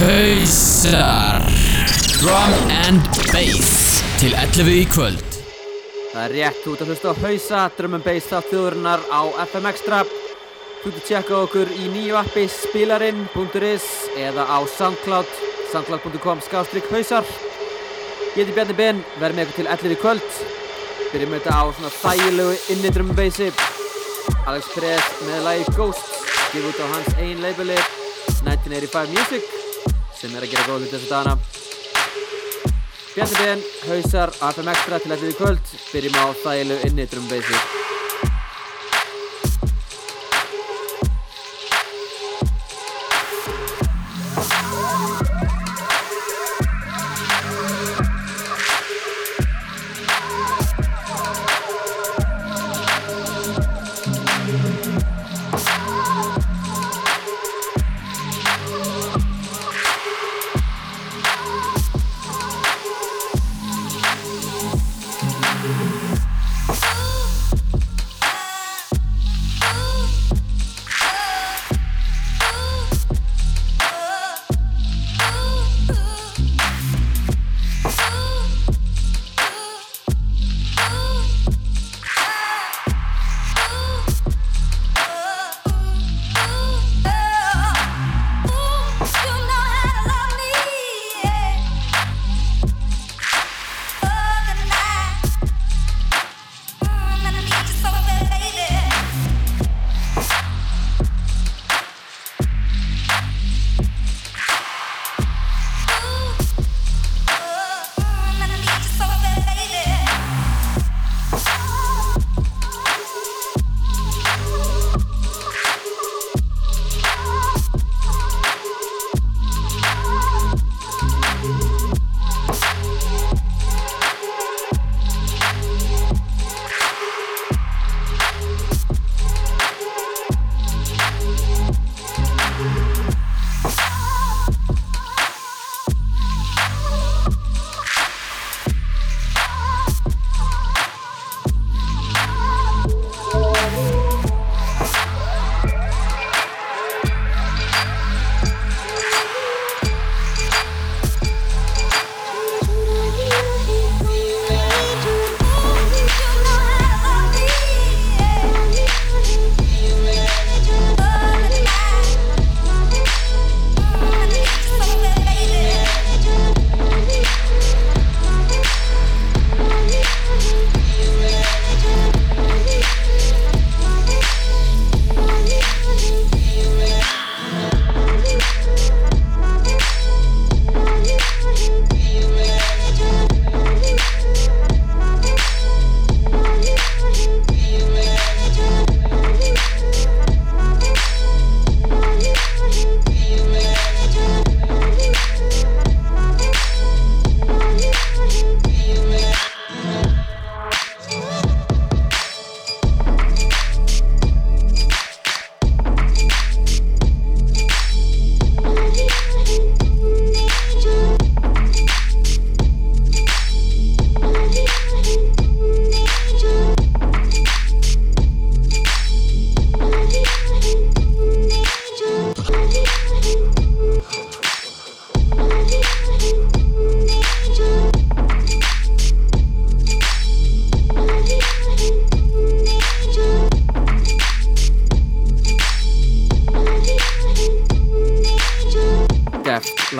Hausar Drum and Bass til 11 í kvöld Það er rétt út að hlusta á Hausa, Drum and Bass þátt þjóðurinnar á FM Extra. Þú getur tjekka okkur í nýju appi spilarinn.is eða á Soundcloud, soundcloud.com skástrygg Hausar. Ég heiti Bjarni Ben, verð með ykkur til 11 í kvöld. Byrjum við þetta á svona þægilegu inni Drum and Bassi. Alex Perez með lagi Ghost, gefið út á hans einn labeli 1985 Music sem er að gera góð hluti þessu dagana. Bjarni Ben, hausar, FM Extra til allir í kvöld. Byrjum á þægilu inni drumbeysi.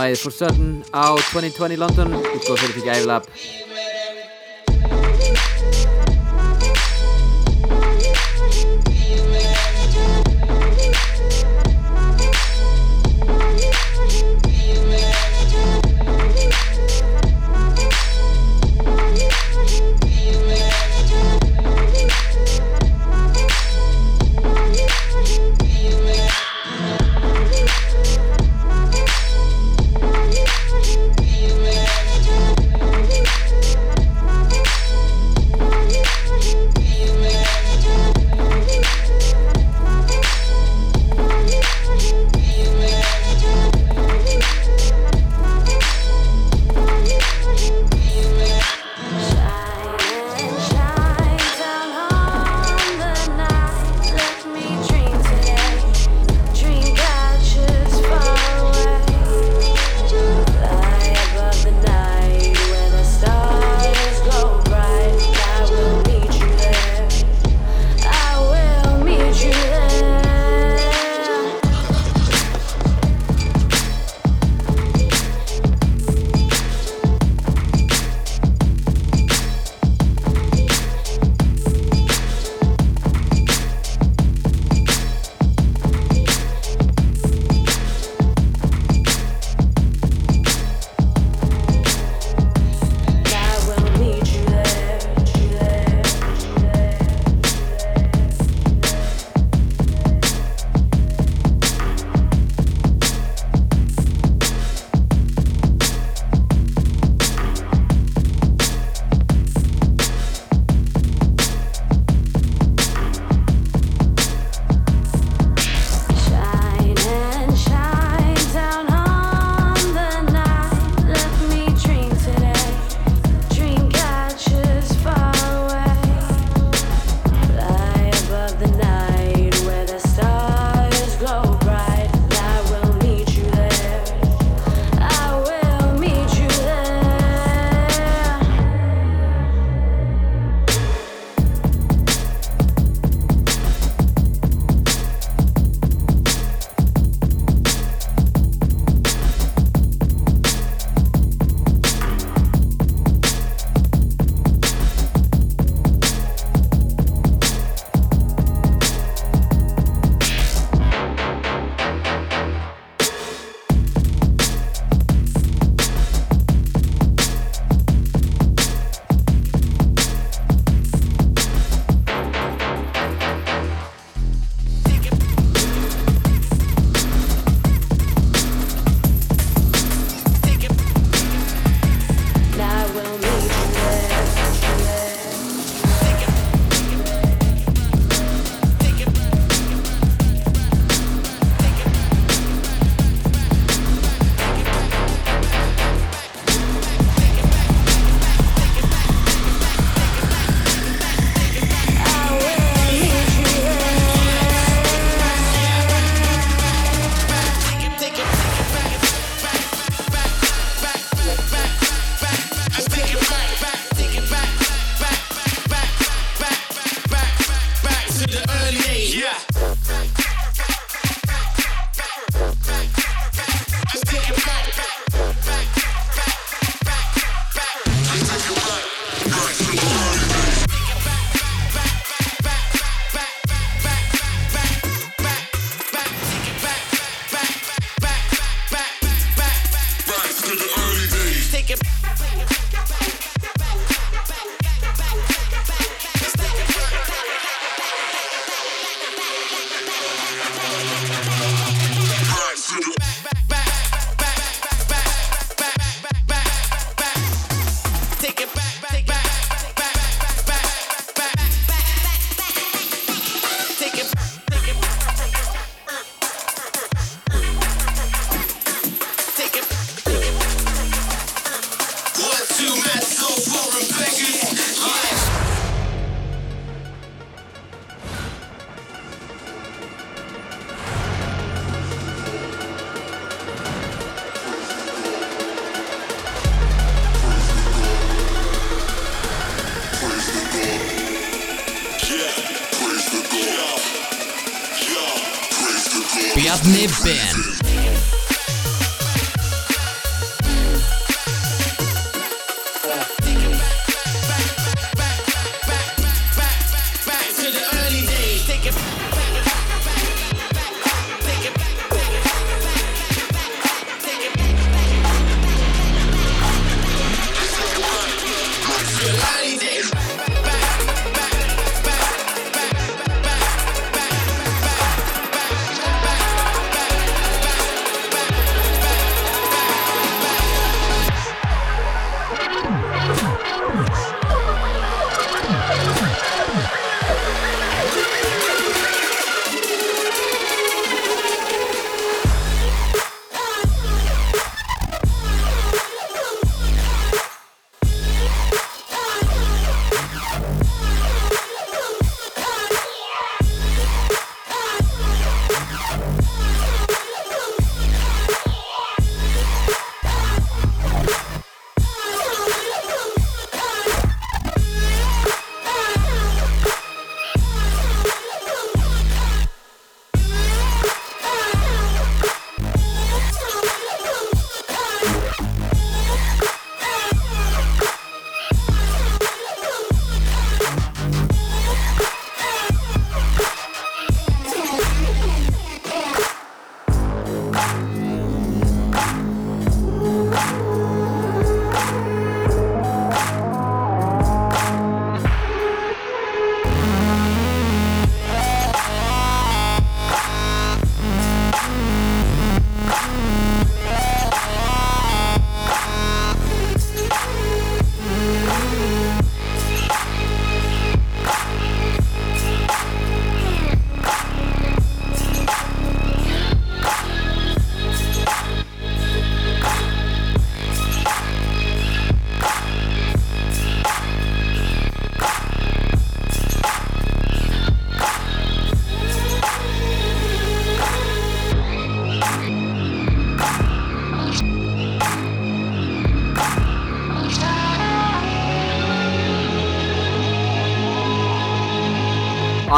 Lagið For Certain á 2020 London, útgóð fyrir því gæflab.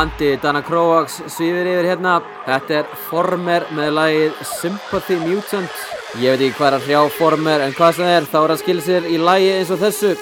Andi Dana Kroax svífir yfir hérna. Þetta er Former með lagið Sympathy Mutant. Ég veit ekki hvað er að hrjá Former en hvað sem er þá er að skilja sér í lagi eins og þessu.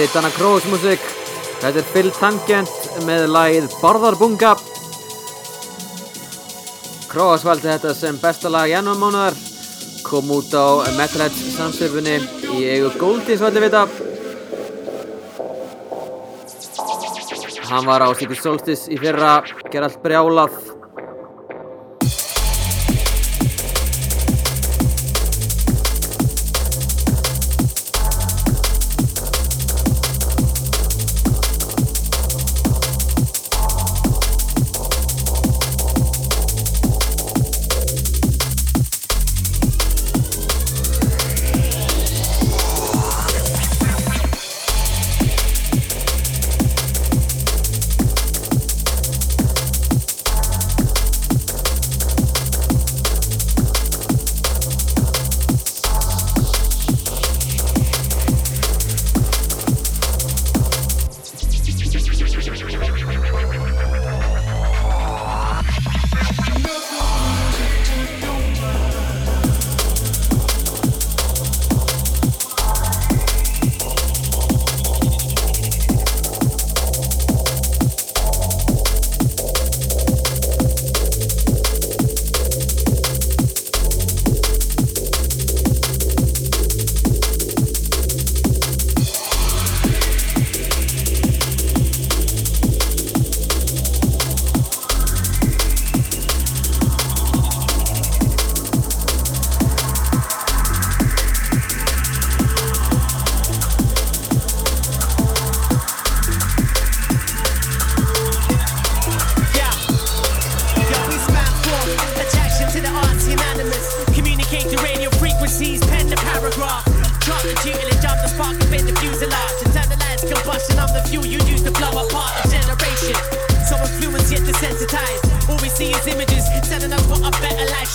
Meiri Dana Kroos músík. Þetta er Phil Tangent með lagið Borðarbunga. Kroos valdi þetta sem besta lag janúarmánuðar. Kom út á Metalhead samstöfunni í eigu Goldis valdi við þetta. Hann var á Stíkur Solstis í fyrra, ger allt brjálað.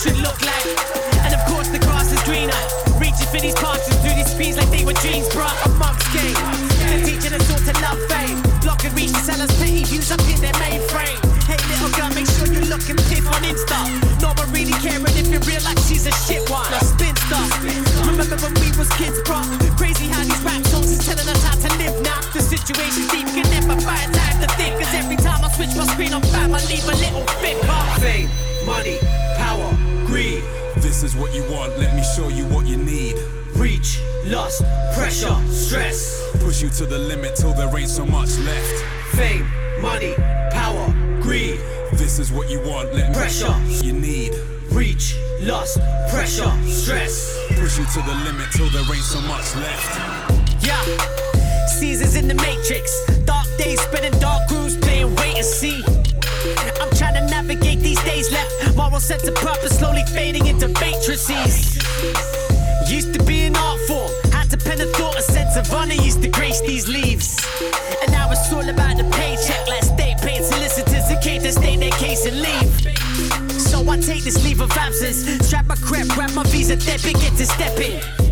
Should look like. And of course, the grass is greener. Reaching for these parts through these screens like they were dreams, bruh. Amongst game. They're teaching us all to love fame. Block and reach to sell us petty views up in their mainframe. Hey, little girl, make sure you look and piff on Insta. No one really caring if you real like she's a shit one. A spinster. Remember when we was kids, bruh? Crazy how these rap songs is telling us how to live now. The situation's deep, can never find time to think. Cause every time I switch my screen on fam, I leave a little bit of Fame, money, show you what you need. Reach, lust, pressure, stress. Push you to the limit till there ain't so much left. Fame, money, power, greed. This is what you want, let me Pressure. show you need. Reach, lust, pressure, stress. Push you to the limit till there ain't so much left. Yeah. Caesars in the Matrix. Dark days spending dark rooms playing wait and see. I'm trying to navigate these days left. Moral sense of purpose slowly fading into matrices. Used to be an art form. Had to pen a thought, a sense of honor used to grace these leaves. And now it's all about the paycheck. Like state paid solicitors in case they state their case and leave. So I take this leave of absence. Strap my crap, grab my visa, debit, get to step in.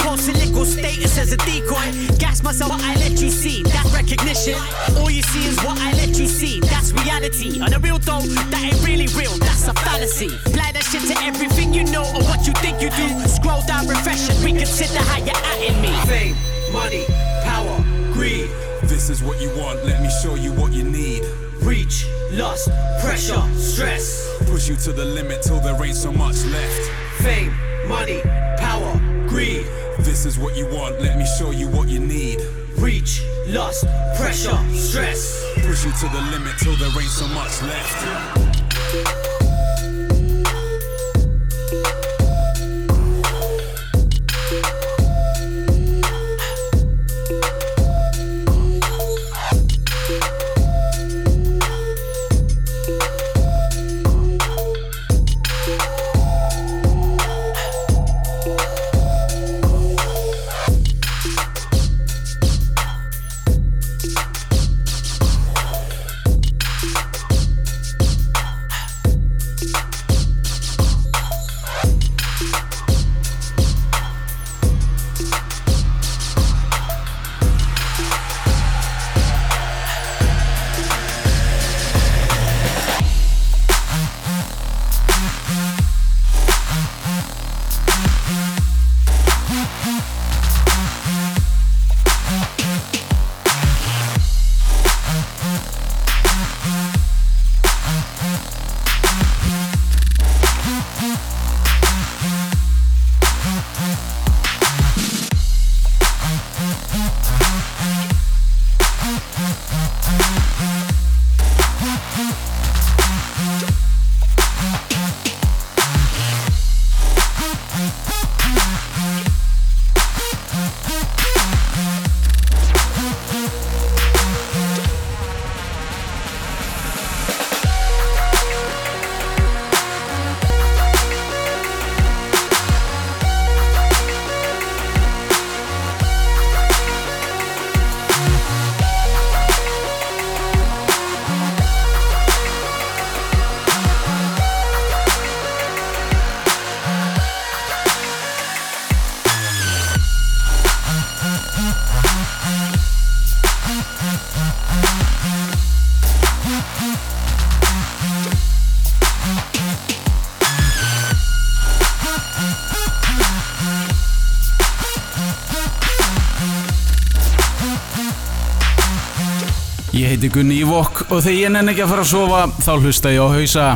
Post illegal status as a decoy. Gas myself, what I let you see. That's recognition. All you see is what I let you see. That's reality. On the real though, that ain't really real. That's a fallacy. Apply that shit to everything you know or what you think you do. Scroll down, refresh and reconsider how you're at in me. Fame, money, power, greed. This is what you want, let me show you what you need. Reach, lust, pressure, stress. Push you to the limit till there ain't so much left. Fame, money, greed. This is what you want, let me show you what you need. Reach, lust, pressure, stress. Push you to the limit till there ain't so much left. Gunni Ívokk og þegar ég nenni ekki að fara að sofa þá hlusta ég á hausa.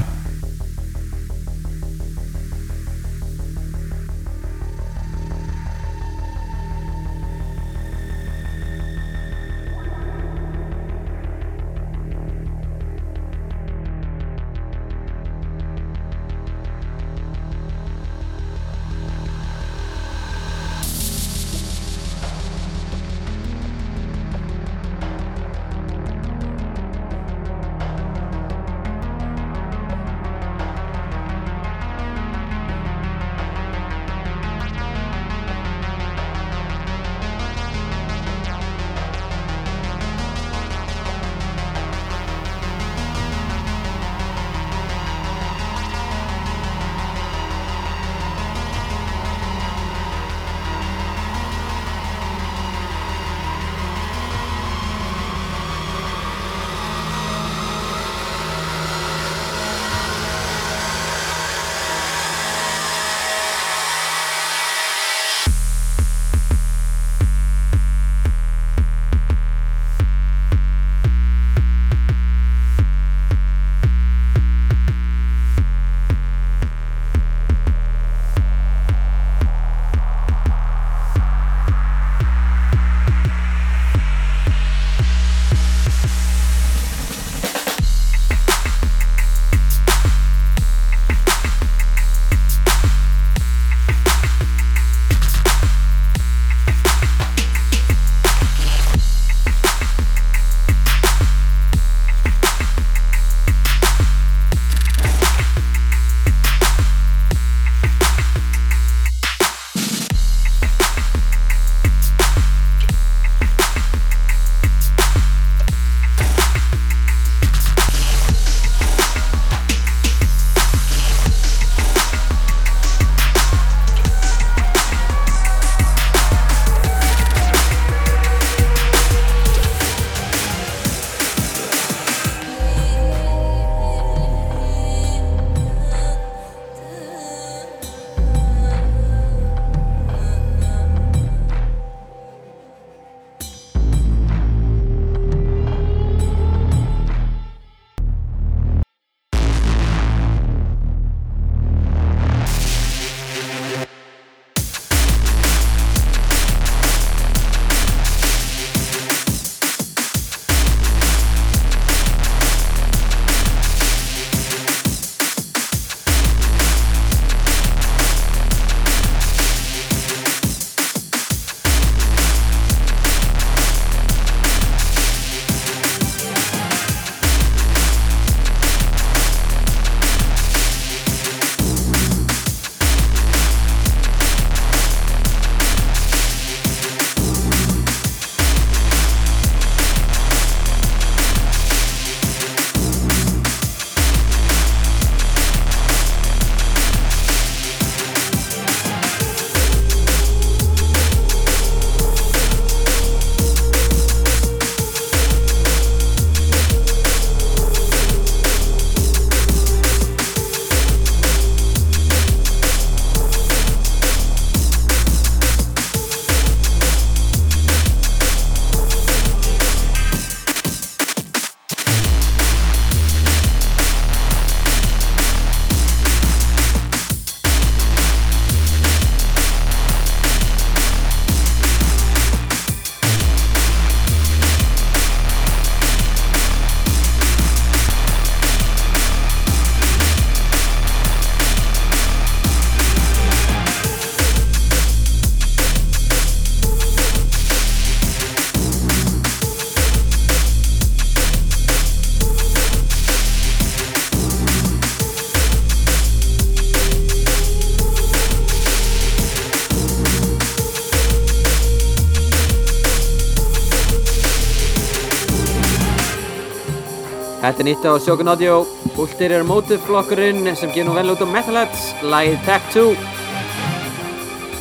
Þetta er nýtt á Shogun Audio. Últir er mótiflokkurinn sem gefur nú vel út á Metalheads, lagið Tech 2.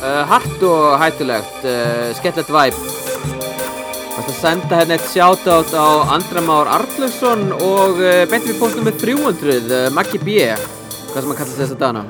Uh, hart og hættulegt, uh, skellett væp. Það er að senda hérna eitt shoutout á Andramár Arlöfsson og uh, betur við postum með 300, uh, Maggi B. Hvað sem að kalla þess að dana.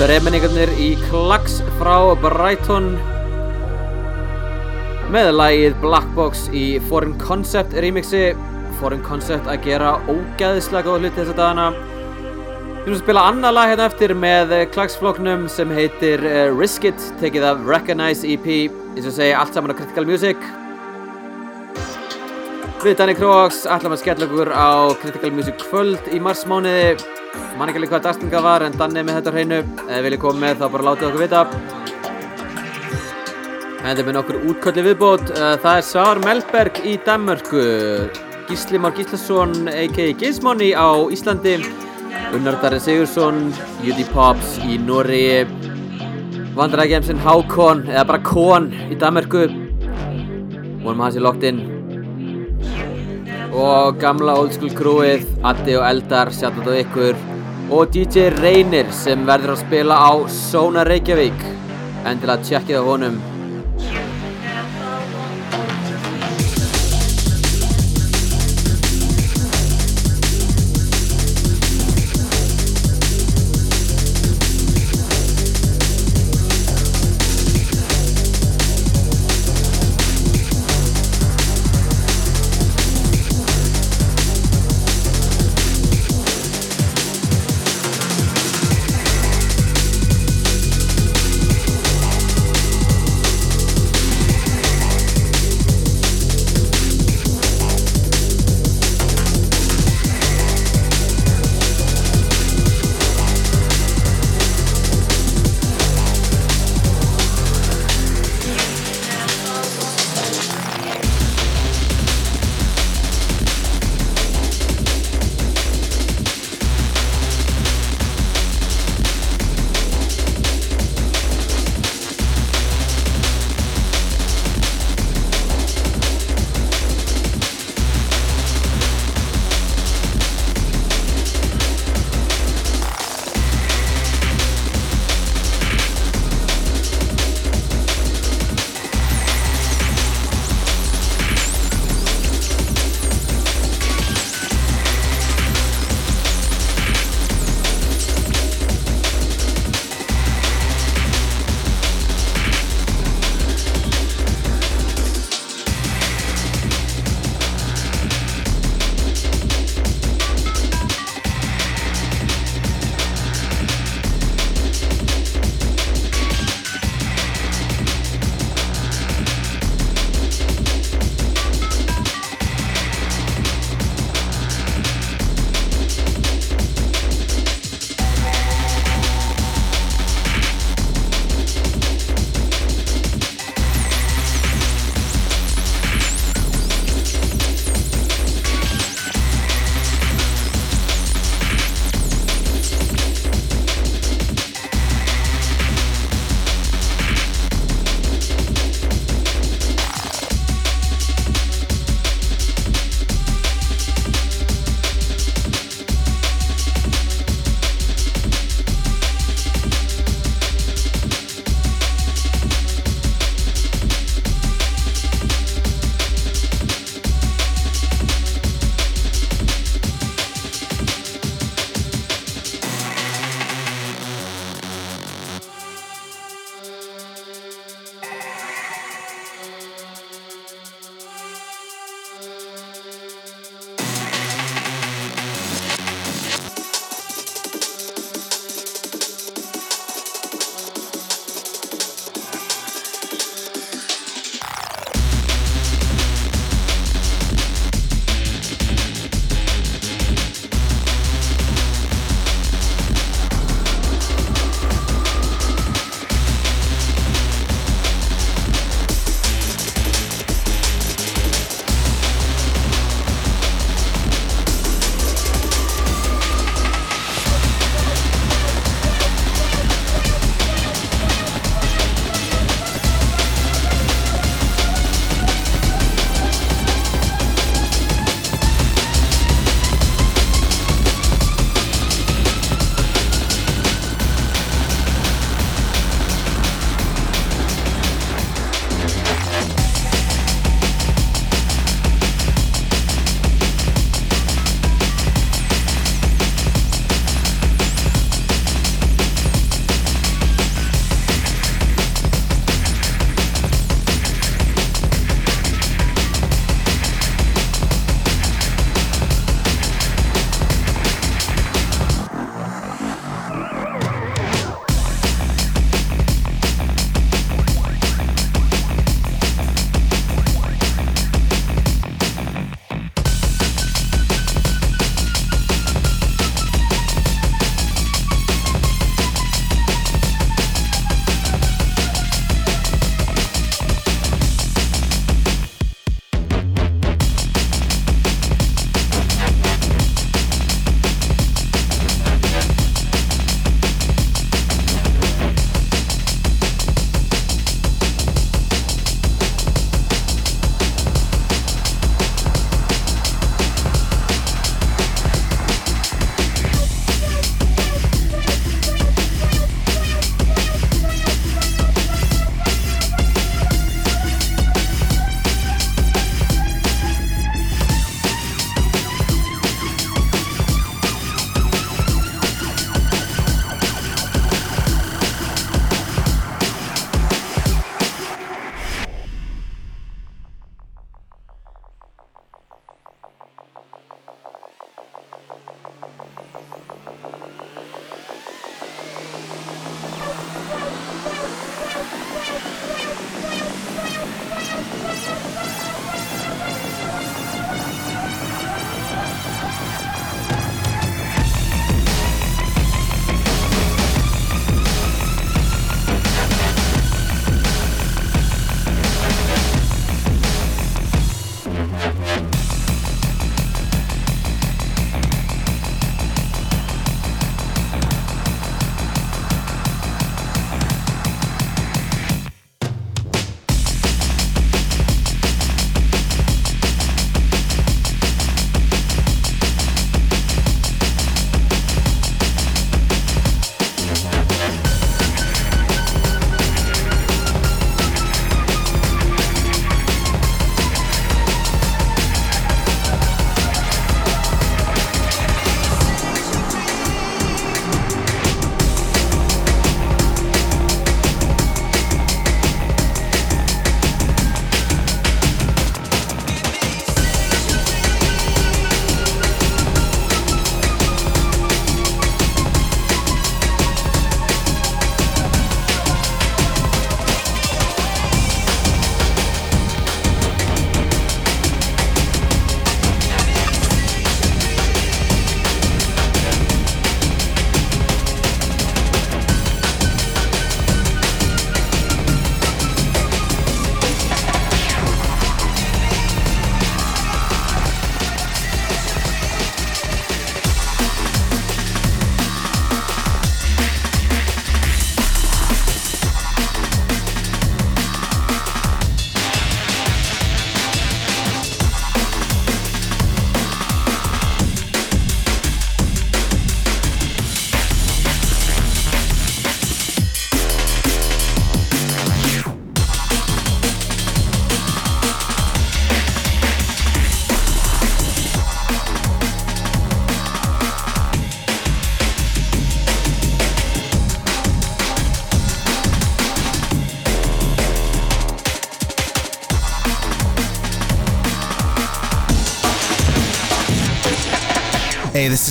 Þremenningarnir í Klags frá Brighton með lagið Black Box í Foreign Concept remixi. Foreign Concept að gera ógæðislega góða hluti þessa dagana. Við erum að spila annað lag hérna eftir með klagsfloknum sem heitir uh, Risk It tekið af Recognize EP eins og segja allt saman á Critical Music. Við Danny Kroax ætlum að skella okkur á Critical Music kvöld í marsmániði Man ekki alveg hvað dagstinga var en Danni er með þetta hreinu. Þið viljið koma með þá bara látið okkur vita. Er með nokkur útkölli viðbót. Uh, Það er Svar Melberg í Danmörku. Gísli Már Gíslason a.k.a. Gizmoni á Íslandi. Unnar Darri Sigursson Judy Pops í Noregi. Vandrækjemsinn Hákon eða bara Kon í Danmörku. Vonum að það sé lokt inn og gamla old school crewið Addi og Eldar, sjátt á ykkur. Og DJ Reynir sem verður að spila á Sóna Reykjavík. Endilega tjekkið á honum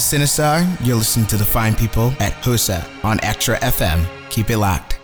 Sinistar, you're listening to the fine people at HOSA on Extra FM. Keep it locked.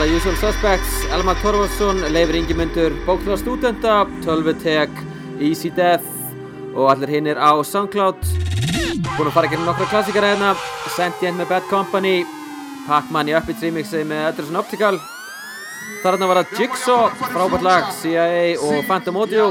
Alla Usual Suspects, Elmar Torfarsson, Leifur Ingimundur, Bókla Stúdenda, Tölvutek, Easy Death og allir hinnir á Soundcloud. Búin að fara ekki nokkra klassikara hérna, Sentient með Bad Company, Pac-Man í Uppbeats remixi með Edderson Optical. Þarna var það Jigsaw, frábært lag, CIA og Phantom Audio.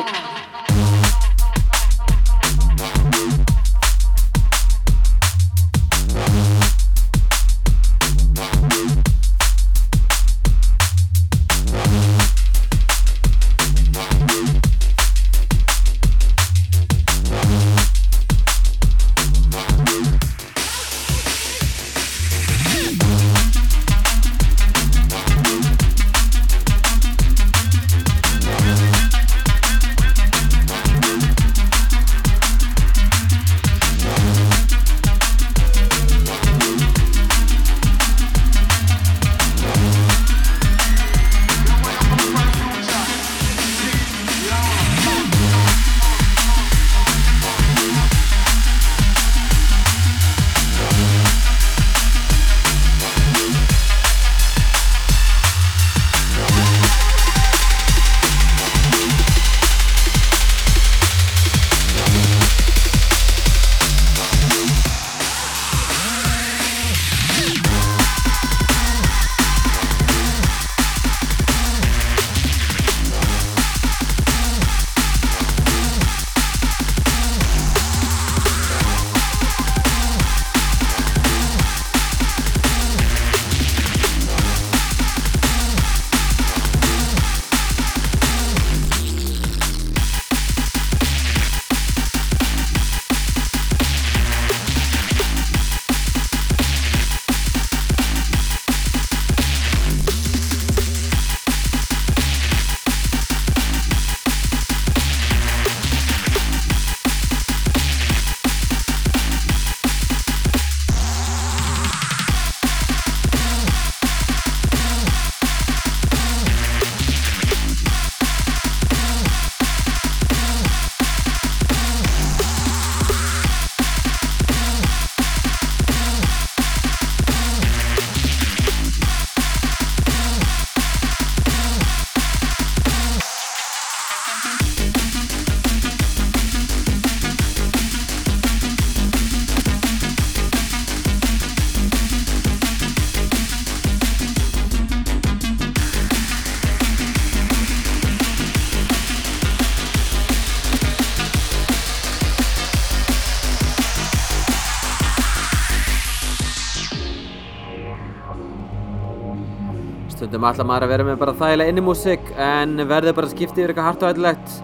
Ætla maður að vera með bara þægilega inni músík en verður bara að skipta yfir eitthvað hart og hættulegt.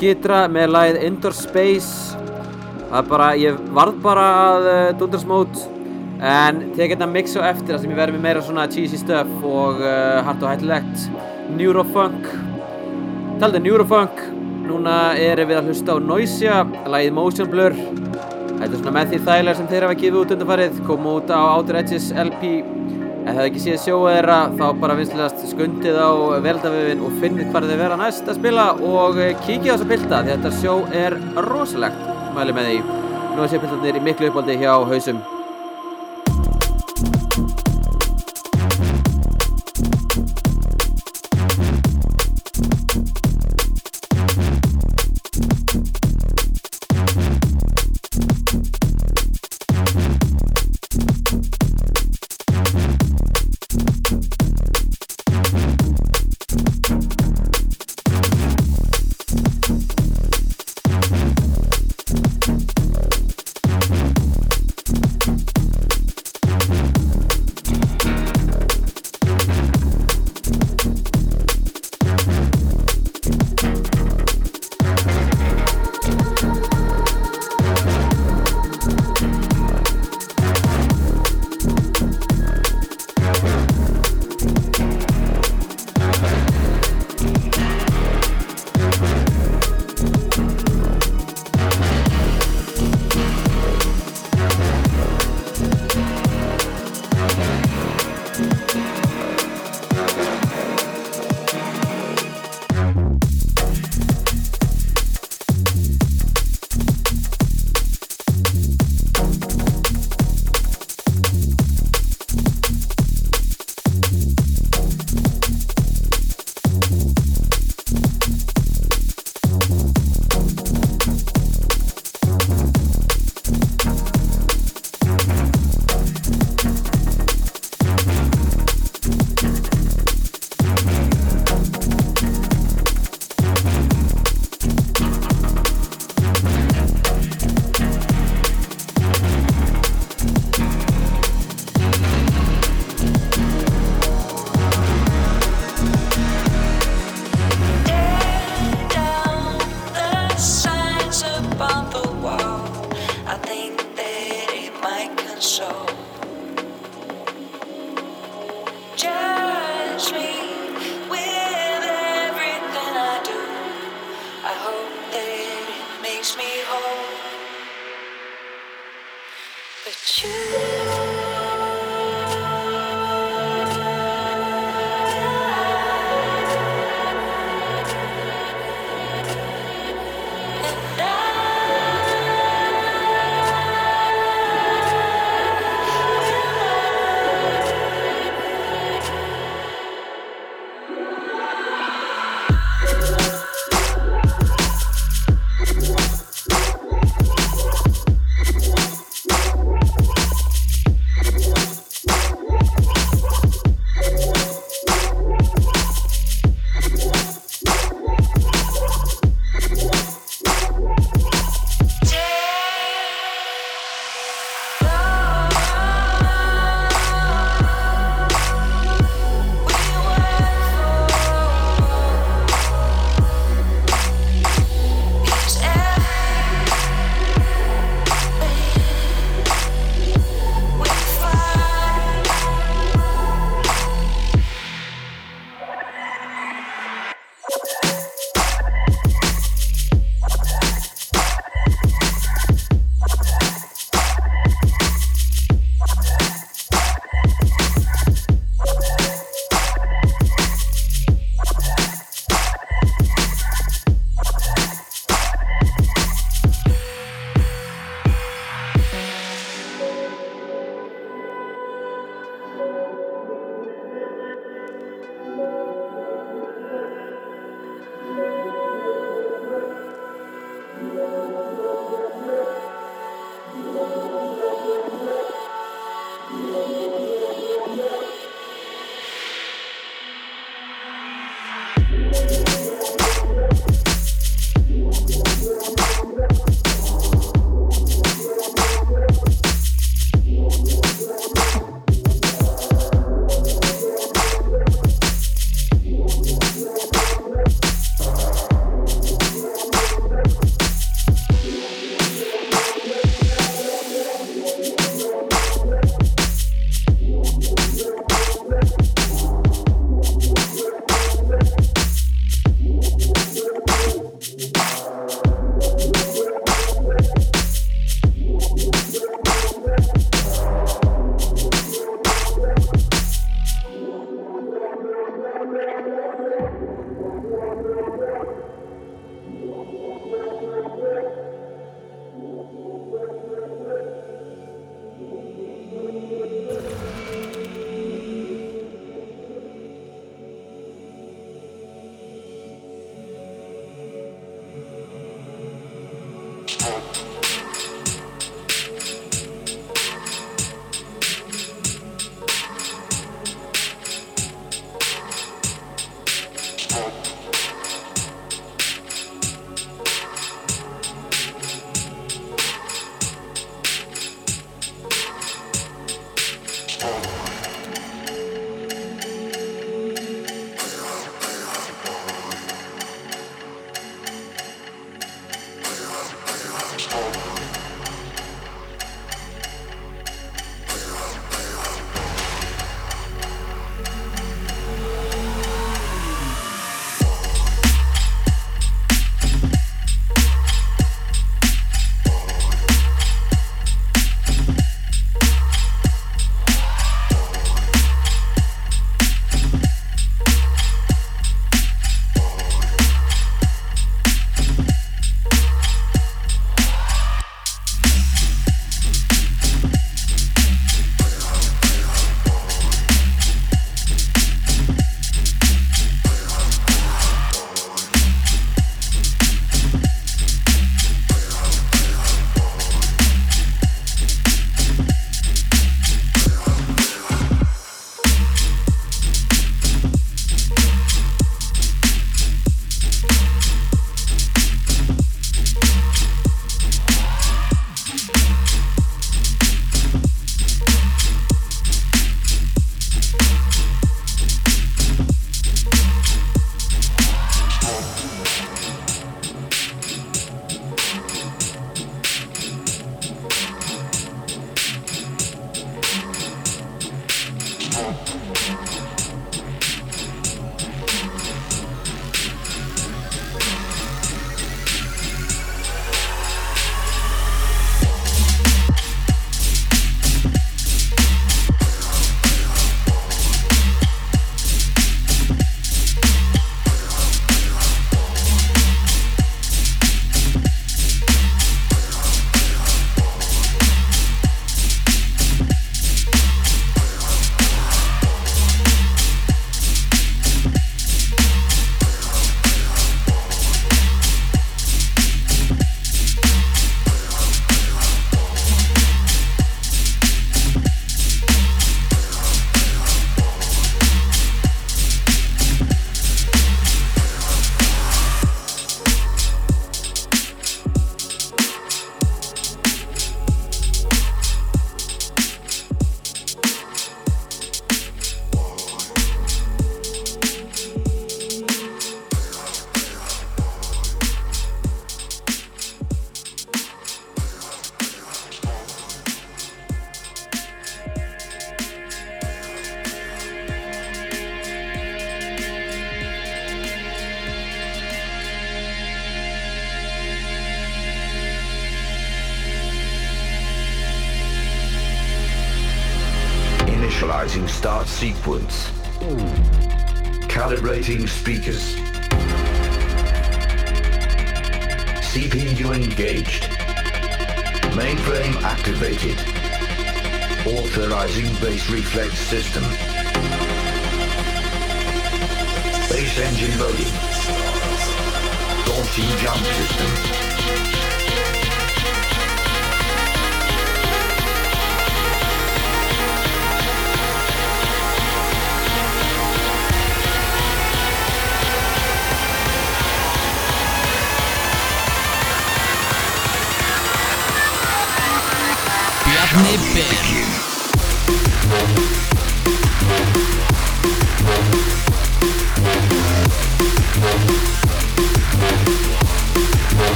Gitra með lagið Indoor Space. Það er bara, ég varð bara að uh, dundra smót en tek hérna mix á eftir þar sem ég verður með meira svona cheesy stuff og uh, hart og hættulegt. Neurofunk. Taldi Neurofunk. Núna erum við að hlusta á Noisia, lagið Motion Blur. Þetta er svona með því þægilega sem þeir hafa gefið út undanfarið. Kom út á Outer Edges LP Ef það ekki séð sjóðu þeirra þá bara vinslegast skundið á veldavöfin og finnið hvað þeir vera næst að spila og kíkið á þessa pilda því þetta sjó er rosalegt mæli með því. Nú er sér pildarnir í miklu uppáldi hjá hausum.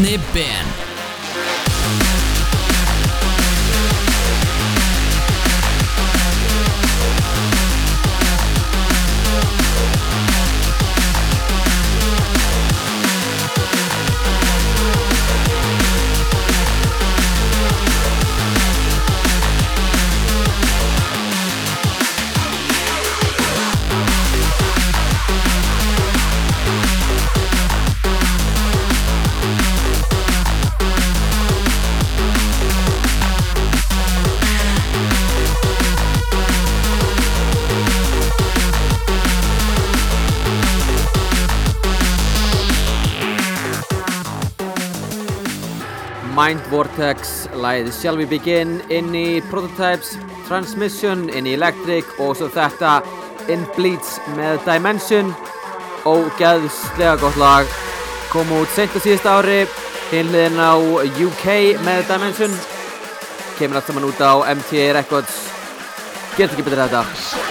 Snippin'. Mind Vortex, læðið Shall We Begin inn í Prototypes, Transmission inn í Electric og svo þetta In Bleeds með Dimension. Ógeðslega gott lag. Kom út sent á síðust ári hinliðin á UK með Dimension. Kemur allt saman út á MTA Records. Getur ekki betur þetta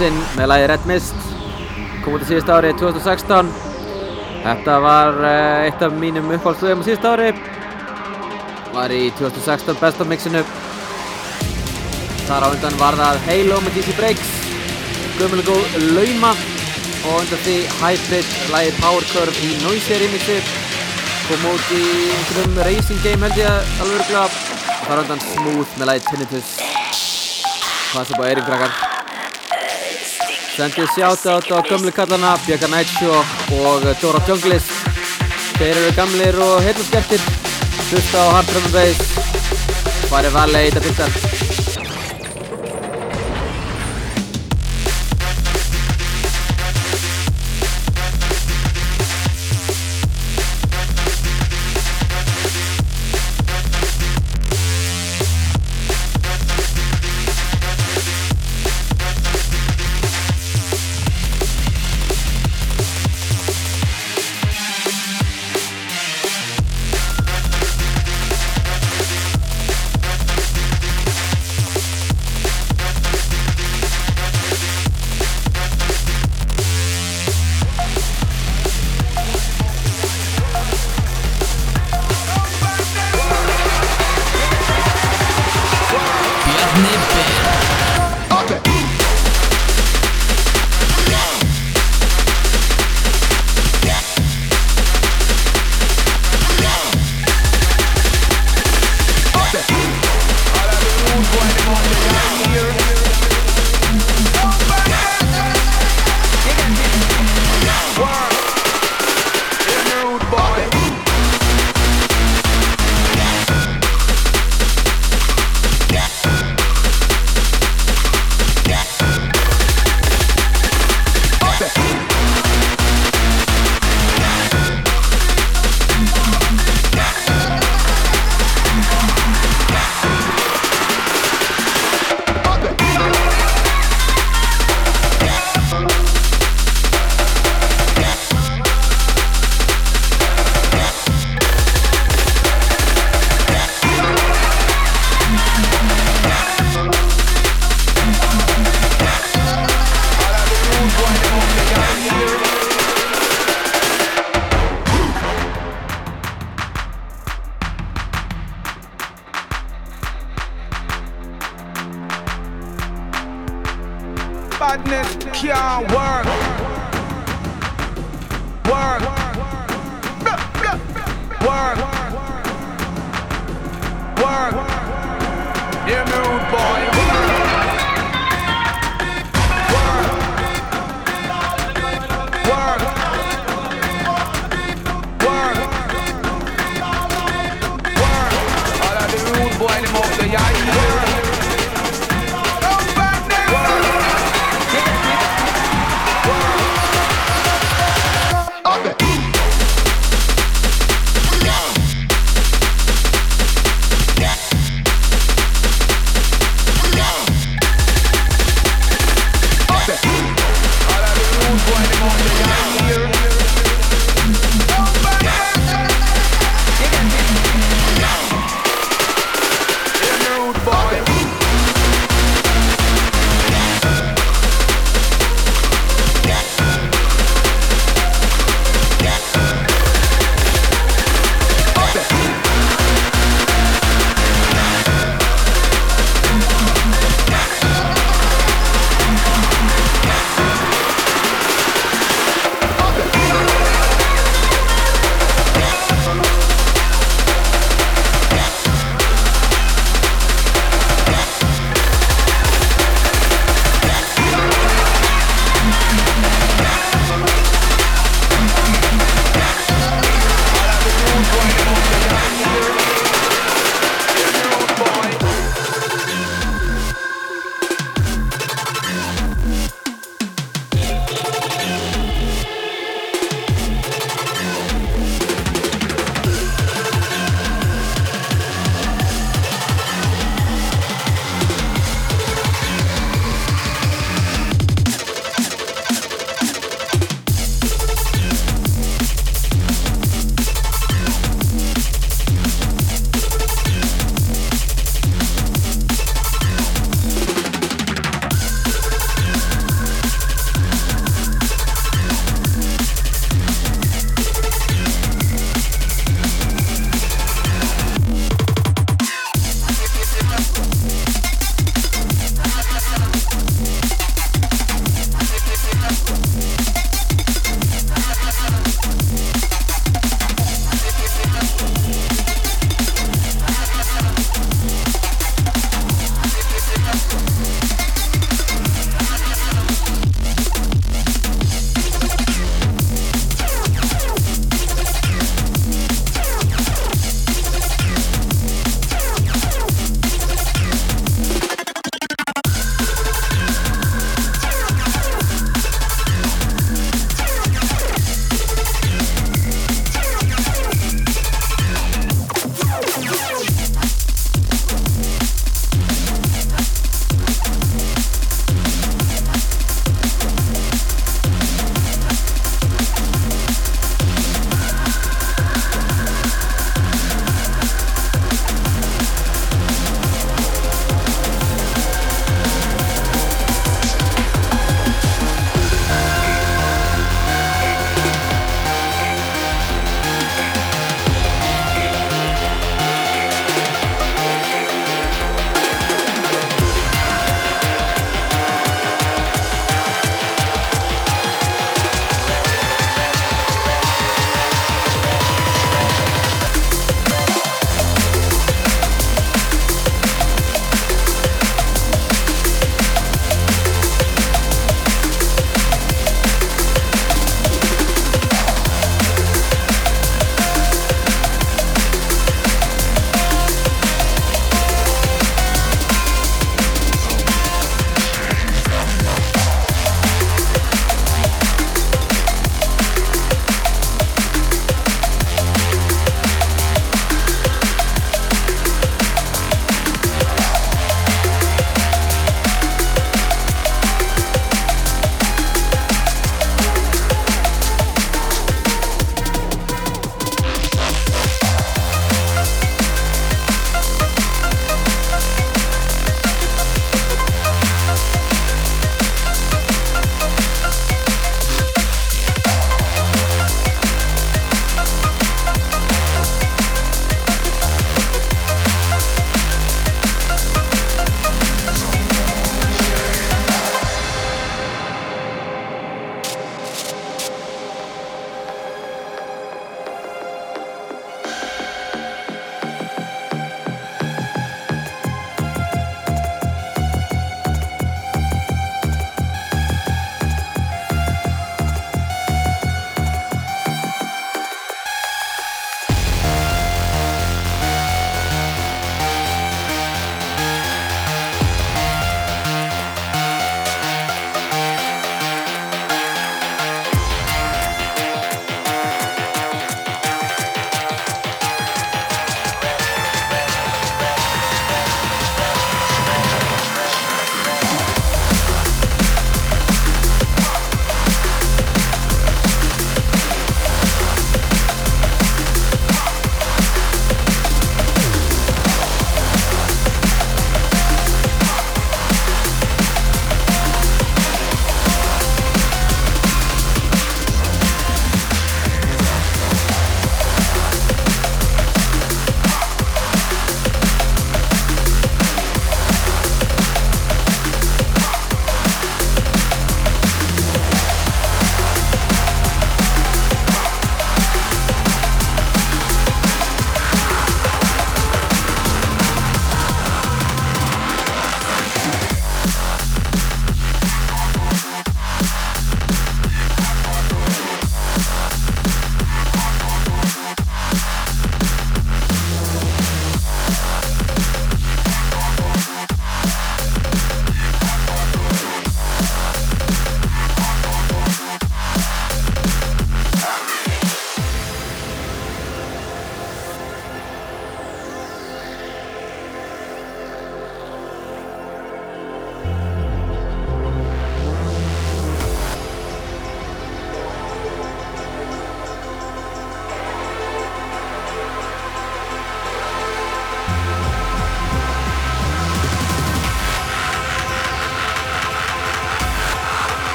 Sin með lagi Red Mist kom út á síðust ári 2016 Þetta var uh, eitt af mínum uppáhaldslögum á síðust ári. Var í 2016 besta mixinu Þar á undan var það Halo með DC Breaks Gömul og góð Lauma og undan því Hybrid lagi Power Curve í Noisy remixi. Kom út í einhverjum racing game held ég alveg örgulega Þar á undan Smooth með lagi Tinnitus. Passa upp á eyrin krakkar Sendið shoutout á gömlu kallana Björka Nightshock og Dora Junglis Þeir eru gamlir og heilskertir Hlusta á Hard Drum and Bass. Farið varlega í þetta byggar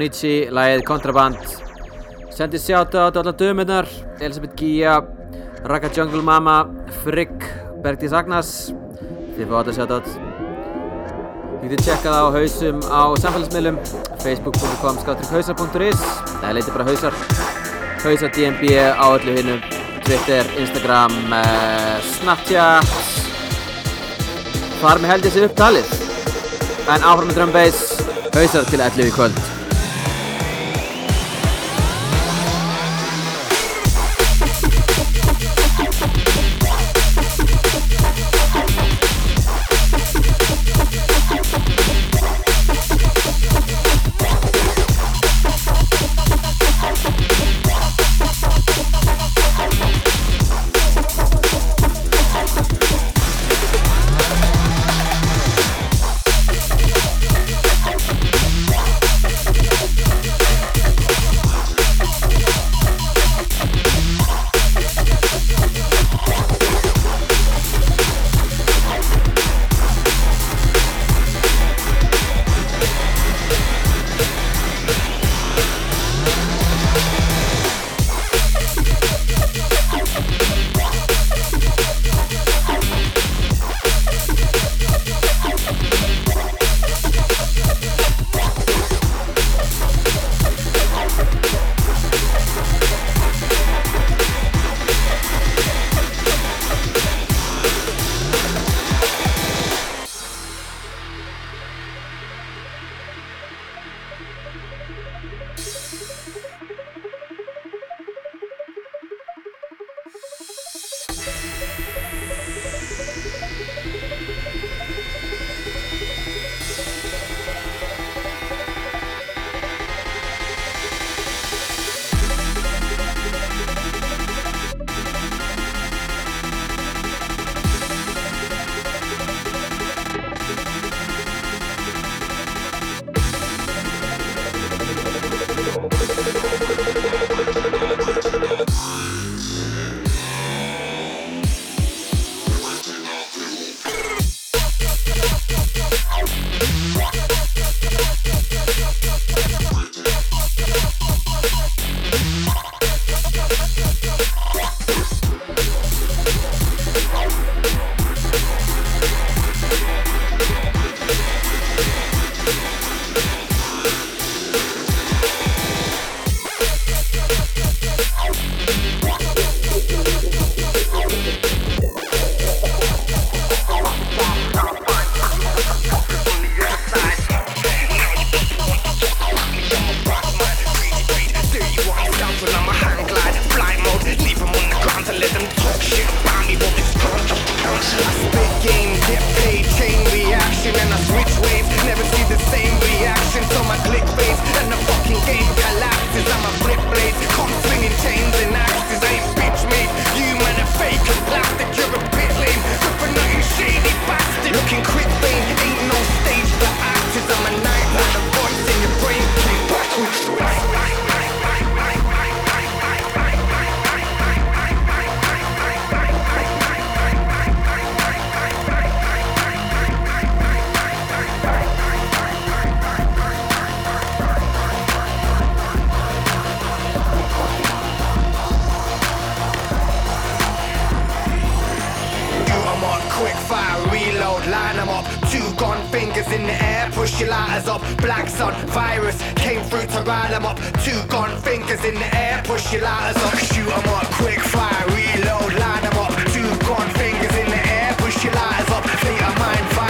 Konichi, lagið Kontraband. Sendi sjáta á allar dömunar Elisabeth Gia Raka Jungle Mama Frigg Bergdís Agnas Þið fá þetta sjáta Þið getið tjekkað á hausum á samfélagsmiðlum facebook.com hausar.is eða leiti bara hausar. Hausar DNB á öllu hinnum Twitter, Instagram, uh, Snapchat. Þar með held ég sér upptalið En áfram með Drumbass Hausar til 11 í kvöld postulators up, Black Sun virus came through to rile them up. Two gone fingers in the air, push your lighters up. Shoot them up, quick fire, reload, line them up. Two gone fingers in the air, push your lighters up. Think of mind fire.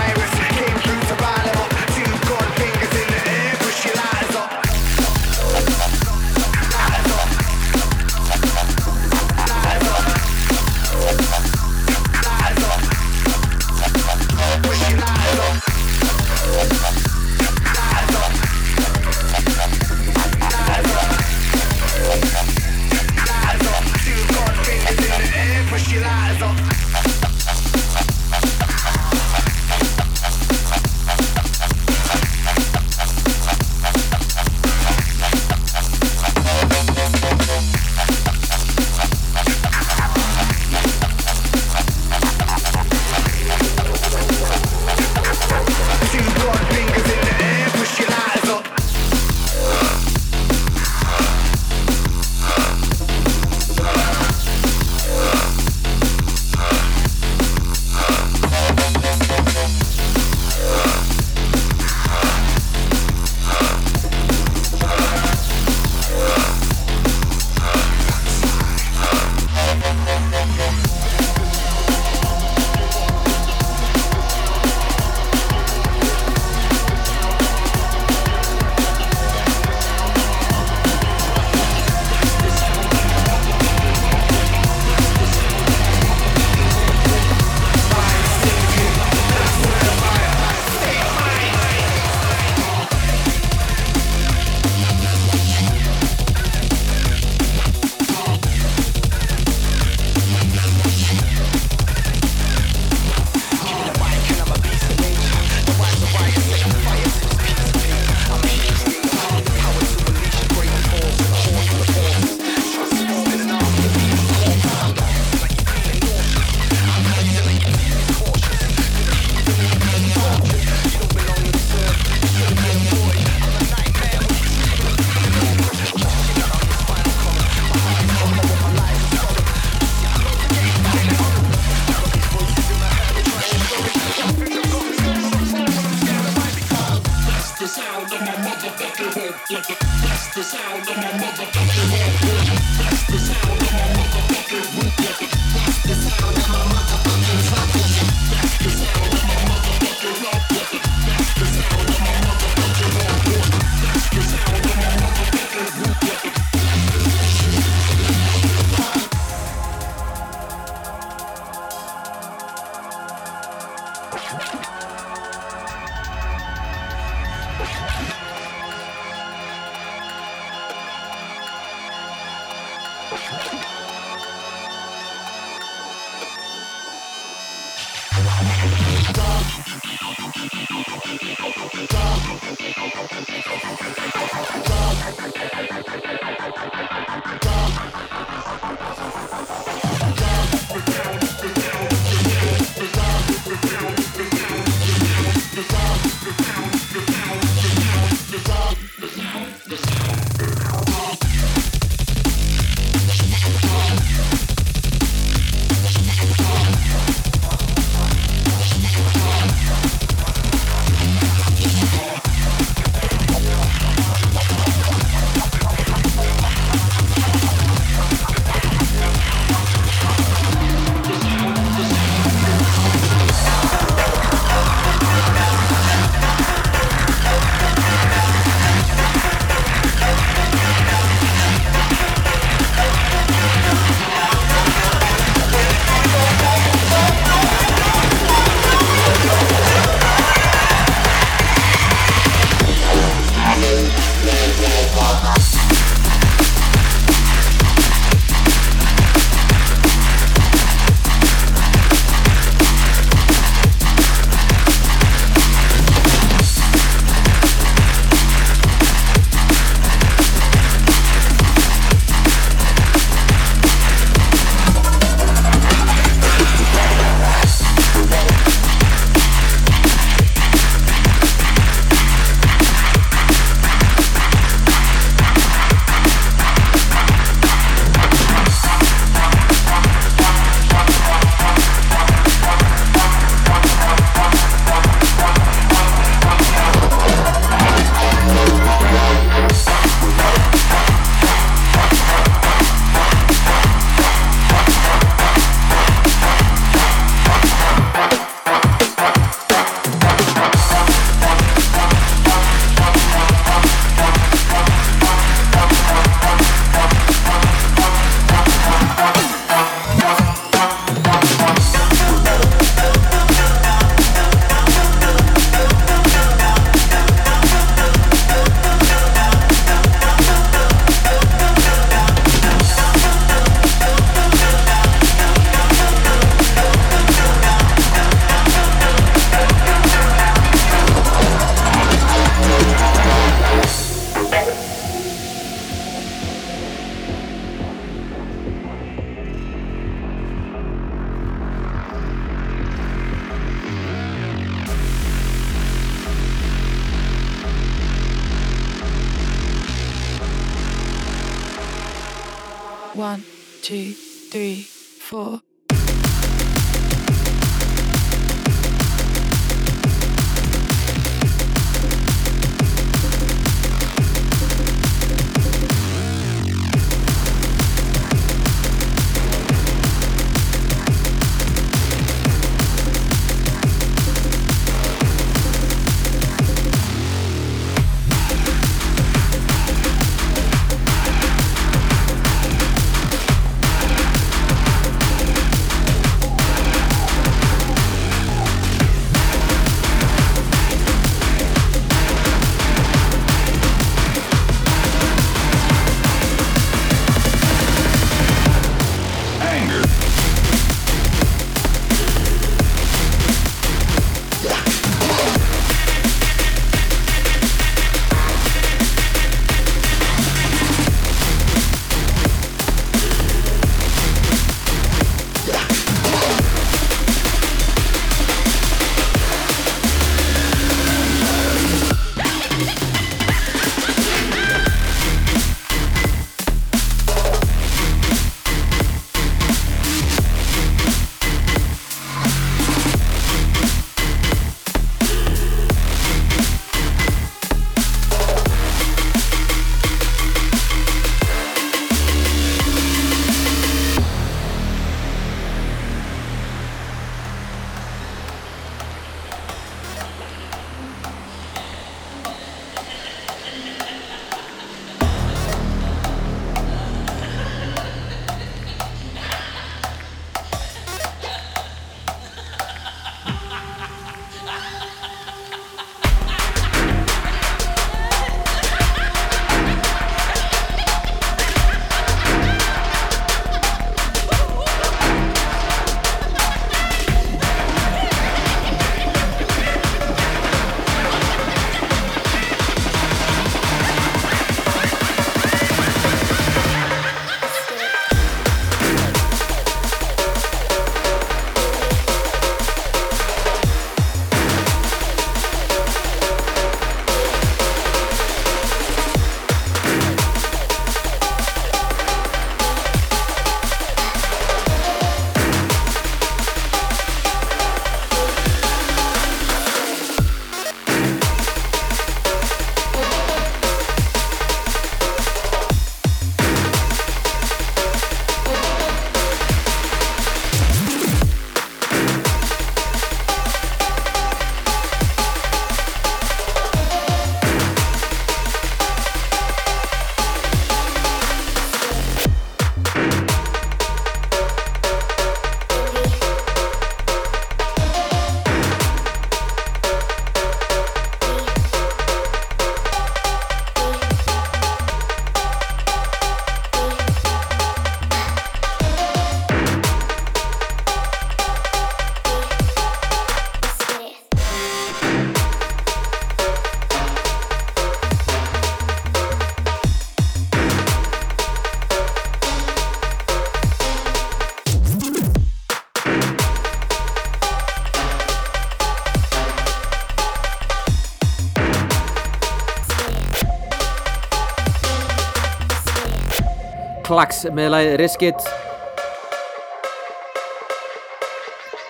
Klax með lagið Risk It.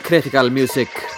Critical Music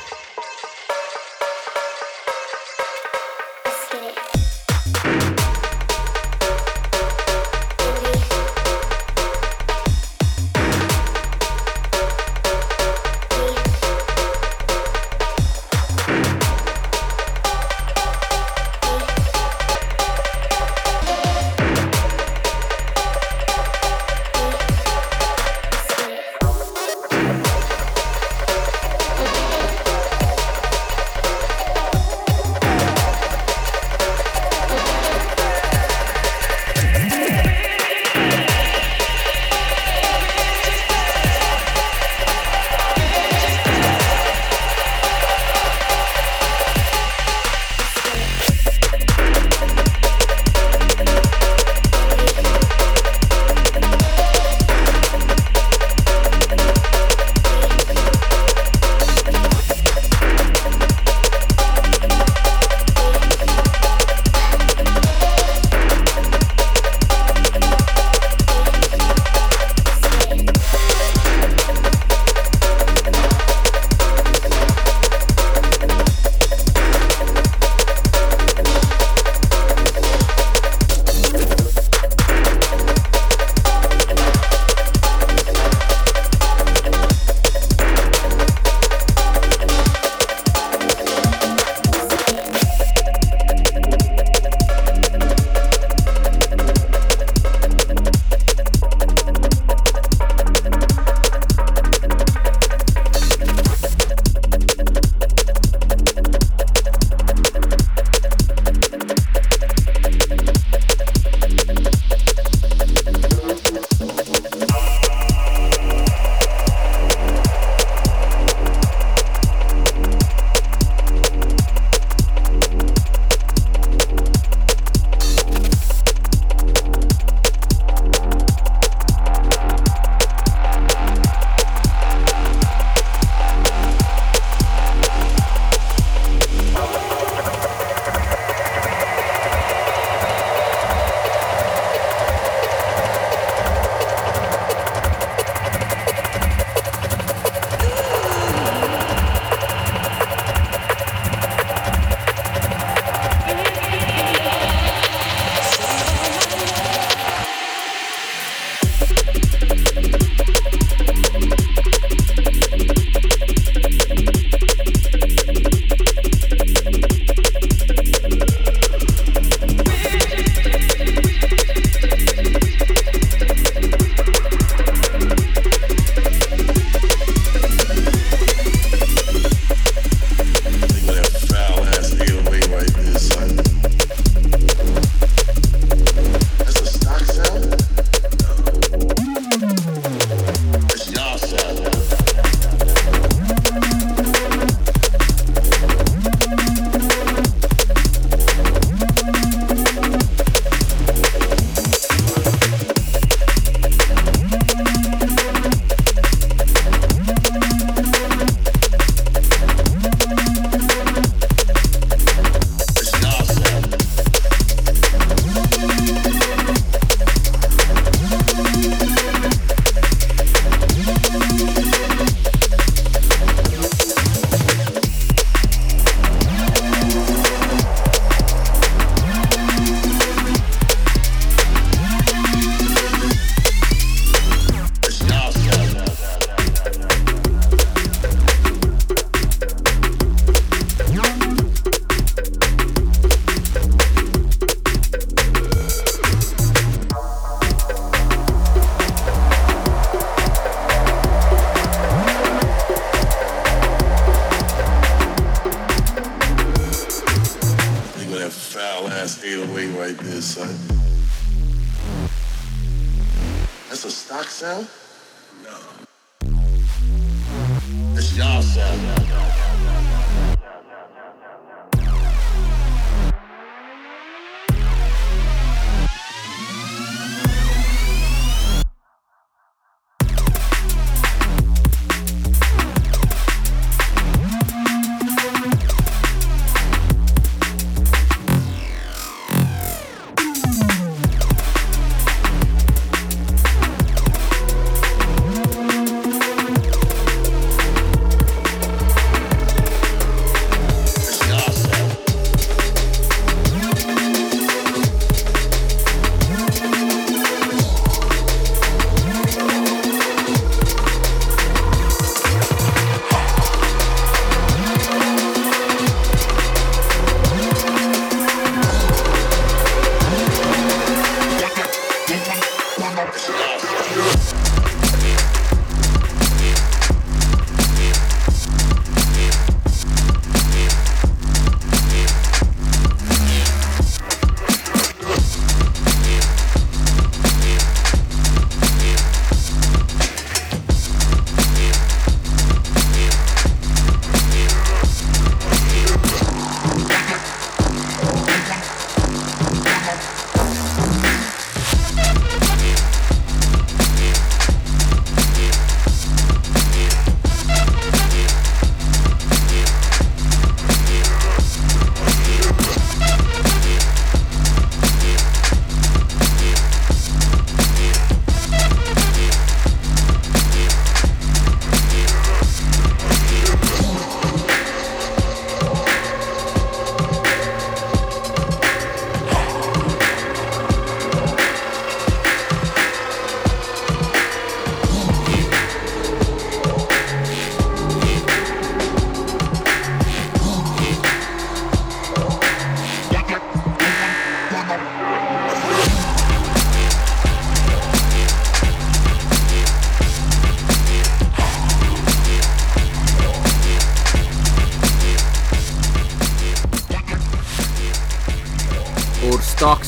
sound.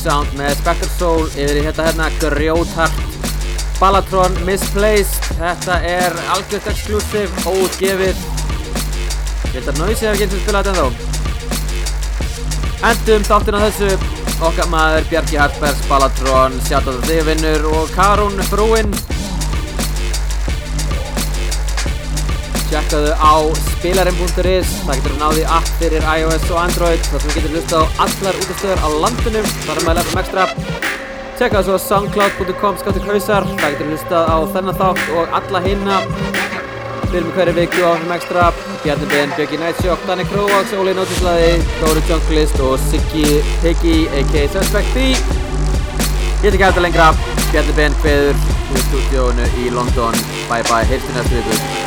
Sound með Spectre Soul yfir í þetta hérna grjóthart Ballatron Misplaced. Þetta er algjört exclusive óutgefið ég held að Noisy hefur getið spilað þetta ennþá. Endum þáttina þessu. Okkar maður Bjarki Harpers Ballatron sjátt á þig vinnur og Karún frúinn Tjekkaðu á spilarinn.is Það getur náði app fyrir iOS og Android. Þar sem getur hlusta á allar útastöður á landunum þar með lefum ekstra Tjekkaðu svo soundcloud.com skáttur hausar Það getur hlusta á þennan þátt og alla hinna Fyrir með hverju viku á lefum ekstra Bjarni Ben, Björki Nightshock, Danny Krovax, Óli Nótislaði, Dóri Junglist og Siggi Piggy a.k.a. Suspect B Ég að hætta lengra. Bjarni Ben, hveður úr stúdíónu í London. Bye bye, heyrstu næstu viku